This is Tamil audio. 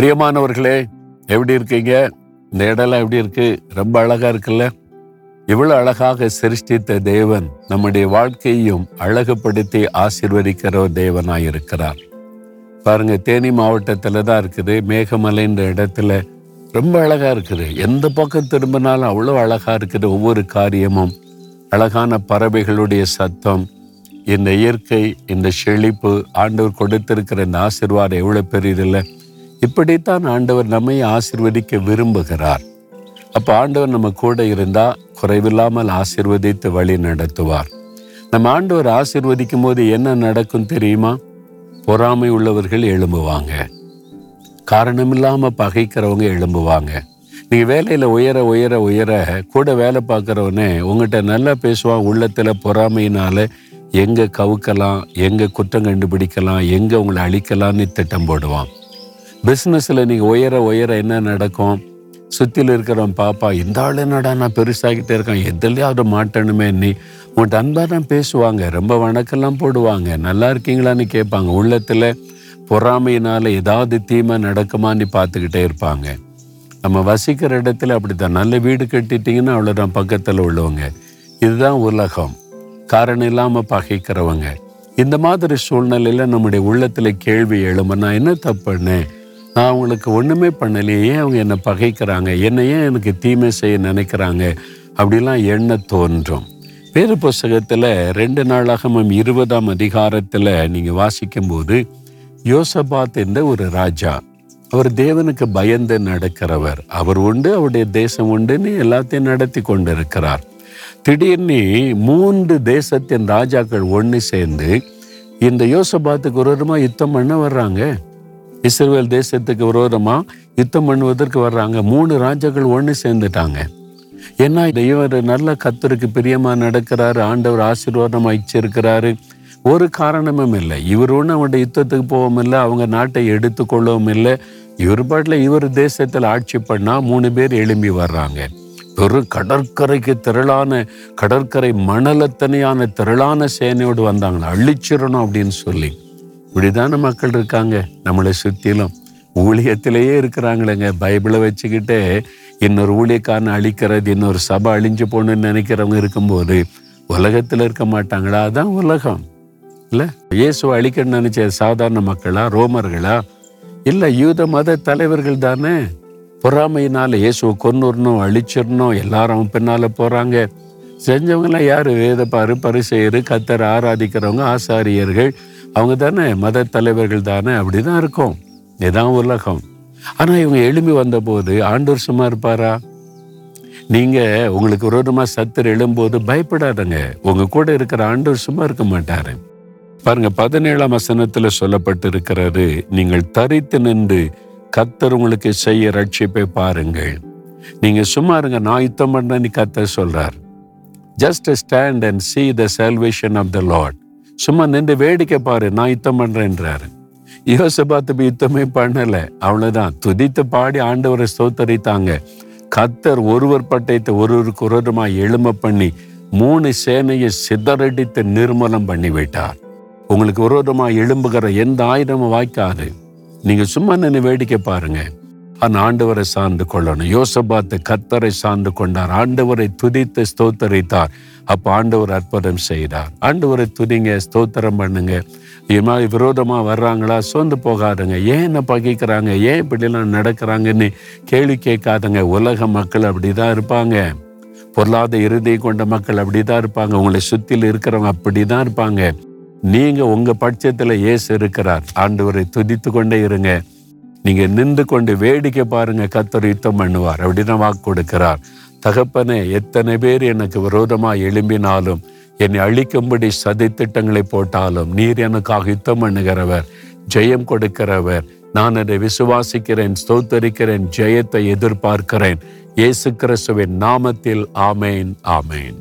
பிரியமானவர்களே எப்படி இருக்கீங்க? இந்த இடம்லாம் எப்படி இருக்கு? ரொம்ப அழகா இருக்குல்ல? இவ்வளவு அழகாக சிருஷ்டித்த தேவன் நம்முடைய வாழ்க்கையையும் அழகுபடுத்தி ஆசிர்வதிக்கிற ஒரு தேவனாய் இருக்கிறார். பாருங்க தேனி மாவட்டத்தில் தான் இருக்குது. மேகமலைன்ற இடத்துல ரொம்ப அழகா இருக்குது. எந்த பக்கம் திரும்பினாலும் அவ்வளோ அழகா இருக்குது. ஒவ்வொரு காரியமும் அழகான பறவைகளுடைய சத்தம் இந்த இயற்கை இந்த செழிப்பு ஆண்டவர் கொடுத்திருக்கிற இந்த ஆசீர்வாதம் எவ்வளோ பெரியதில்லை இப்படித்தான் ஆண்டவர் நம்மை ஆசிர்வதிக்க விரும்புகிறார். அப்ப ஆண்டவர் நம்ம கூட இருந்தா குறைவில்லாமல் ஆசிர்வதித்து வழி நடத்துவார். நம்ம ஆண்டவர் ஆசிர்வதிக்கும் போது என்ன நடக்கும் தெரியுமா? பொறாமை உள்ளவர்கள் எழும்புவாங்க. காரணமில்லாம பகைக்கிறவங்க எழும்புவாங்க. நீங்க வேலையில உயர உயர உயர கூட வேலை பார்க்கறவனே உங்ககிட்ட நல்லா பேசுவான் உள்ளத்துல பொறாமையினால எங்க கவுக்கலாம் எங்க குற்றம் கண்டுபிடிக்கலாம் எங்க உங்களை அழிக்கலாம்னு திட்டம் போடுவான். பிஸ்னஸில் நீங்கள் உயர உயர என்ன நடக்கும்? சுற்றில இருக்கிறவன் பாப்பா இந்த ஆள் என்னடா நான் பெருசாகிட்டே இருக்கேன் எதுலையாவது மாட்டணுமே நீ. உன்கிட்ட அன்பாக தான் பேசுவாங்க ரொம்ப வணக்கெல்லாம் போடுவாங்க நல்லா இருக்கீங்களான்னு கேட்பாங்க. உள்ளத்தில் பொறாமையினால் ஏதாவது தீமை நடக்குமான்னு பார்த்துக்கிட்டே இருப்பாங்க. நம்ம வசிக்கிற இடத்துல அப்படித்தான். நல்ல வீடு கட்டிட்டீங்கன்னா அவ்வளோதான் பக்கத்தில் உள்ளவங்க. இதுதான் உலகம். காரணம் இல்லாமல் பகைக்கிறவங்க. இந்த மாதிரி சூழ்நிலையில் நம்முடைய உள்ளத்தில் கேள்வி எழும்ப நான் என்ன தப்பு பண்ணேன் நான் அவங்களுக்கு ஒன்றுமே பண்ணலையே. ஏன் அவங்க என்னை பகைக்கிறாங்க? என்னை ஏன் எனக்கு தீமை செய்ய நினைக்கிறாங்க? அப்படிலாம் எண்ண தோன்றும். வேறு புஸ்தகத்தில் ரெண்டு நாளாகமும் இருபதாம் அதிகாரத்தில் நீங்கள் வாசிக்கும்போது யோசபாத் என்ற ஒரு ராஜா அவர் தேவனுக்கு பயந்து நடக்கிறவர். அவர் உண்டு அவருடைய தேசம் உண்டுன்னு எல்லாத்தையும் நடத்தி கொண்டிருக்கிறார். திடீர்னு மூன்று தேசத்தின் ராஜாக்கள் ஒன்று சேர்ந்து இந்த யோசபாத்துக்கு விரோதமா யுத்தம் பண்ண வர்றாங்க. இஸ்ரேல் தேசத்துக்கு விரோதமாக யுத்தம் பண்ணுவதற்கு வர்றாங்க. மூணு ராஜாக்கள் ஒன்று சேர்ந்துட்டாங்க. ஏன்னா இந்த இவர் நல்ல கத்தருக்கு பிரியமாக நடக்கிறாரு ஆண்டவர் ஆசீர்வாதம் வச்சிருக்கிறாரு ஒரு காரணமும் இல்லை. இவர் ஒன்று அவருடைய யுத்தத்துக்கு போகவும் இல்லை அவங்க நாட்டை எடுத்துக்கொள்ளவும் இல்லை. இவர் பாட்டில் இவர் தேசத்தில் ஆட்சி பண்ணால் மூணு பேர் எழும்பி வர்றாங்க. பெரும் கடற்கரைக்கு திரளான கடற்கரை மணலத்தனையான திரளான சேனையோடு வந்தாங்களா அழிச்சிடணும் அப்படின்னு சொல்லி. இப்படிதான மக்கள் இருக்காங்க. நம்மளை சுத்திலும் ஊழியத்திலேயே இருக்கிறாங்களேங்க. பைபிளை வச்சுக்கிட்டே இன்னொரு ஊழியக்காரனை அழிக்கிறது இன்னொரு சபை அழிஞ்சு போகணும்னு நினைக்கிறவங்க இருக்கும்போது உலகத்துல இருக்க மாட்டாங்களா? அதான் உலகம். இல்ல? இயேசுவை அழிக்கணும்னு நினைச்ச சாதாரண மக்களா ரோமர்களா? இல்ல யூத மத தலைவர்கள் தானே? பொறாமையினால இயேசுவை கொன்னுறணும் அழிச்சிடணும் எல்லாரும் அவன் பின்னால போறாங்க. செஞ்சவங்கலாம் யாரு? வேத பாரு கத்தரை ஆராதிக்கிறவங்க ஆசாரியர்கள் அவங்க தானே மத தலைவர்கள் தானே அப்படிதான் இருக்கும். இதான் உலகம். ஆனால் இவங்க எழும்பி வந்தபோது ஆண்டவர் சும்மா இருப்பாரா? நீங்கள் உங்களுக்கு விரோதமா சத்தர் எழும்போது பயப்படாதங்க. உங்கள் கூட இருக்கிற ஆண்டவர் சும்மா இருக்க மாட்டாரு. பாருங்க பதினேழாம் வசனத்தில் சொல்லப்பட்டு இருக்கிறாரு நீங்கள் தரித்து நின்று கத்தர் உங்களுக்கு செய்ய ரட்சிப்பை பாருங்கள். நீங்க சும்மா இருங்க நான் யுத்தம் பண்ணி கத்தர் சொல்றார். Just stand and see the salvation of the Lord சும்மா நின்று வேடிக்கை பாரு நான் யுத்தம் பண்றேன்றாரு. யோசபாத்து யுத்தமே பண்ணல. அவ்வளவுதான். துதித்து பாடி ஆண்டவரை ஸ்தோத்தரித்தாங்க. கத்தர் ஒருவர் பட்டயத்தை ஒருவருக்கு விரோதமா எழும பண்ணி மூணு சேனையை சிதறடித்து நிர்மலம் பண்ணி விட்டார் உங்களுக்கு ஒருவருமா எழும்புகிற எந்த ஆயுதமும் வாய்க்காது. நீங்க சும்மா நின்று வேடிக்கை பாருங்க. அந்த ஆண்டவரை சார்ந்து கொள்ளணும். யோசபாத்து கத்தரை சார்ந்து கொண்டார். ஆண்டவரை துதித்து ஸ்தோத்தரித்தார். அப்போ ஆண்டவர் அற்புதம் செய்தார். ஆண்டவரை துதிங்க ஸ்தோத்திரம் பண்ணுங்க. இம்மாதிரி விரோதமாக வர்றாங்களா? சோர்ந்து போகாதுங்க. ஏன் என்ன பகைக்கிறாங்க? ஏன் இப்படிலாம் நடக்கிறாங்கன்னு கேள்வி கேட்காதுங்க. உலக மக்கள் அப்படி தான் இருப்பாங்க. பொருளாத இறுதியை கொண்ட மக்கள் அப்படி தான் இருப்பாங்க. உங்களை சுற்றியில் இருக்கிறவங்க அப்படிதான் இருப்பாங்க. நீங்கள் உங்கள் பட்சத்தில் ஏசு இருக்கிறார். ஆண்டவரை துதித்து கொண்டே இருங்க. நீங்க நின்று கொண்டு வேடிக்கை பாருங்க கத்தர் யுத்தம் பண்ணுவார். அப்படின்னு வாக்கு கொடுக்கிறார். தகப்பனே எத்தனை பேர் எனக்கு விரோதமா எழும்பினாலும் என்னை அழிக்கும்படி சதி திட்டங்களை போட்டாலும் நீர் எனக்காக யுத்தம் பண்ணுகிறவர் ஜெயம் கொடுக்கிறவர் நான் அதை விசுவாசிக்கிறேன் ஸ்தோத்தரிக்கிறேன் ஜெயத்தை எதிர்பார்க்கிறேன். இயேசு கிறிஸ்துவின் நாமத்தில் ஆமேன் ஆமேன்.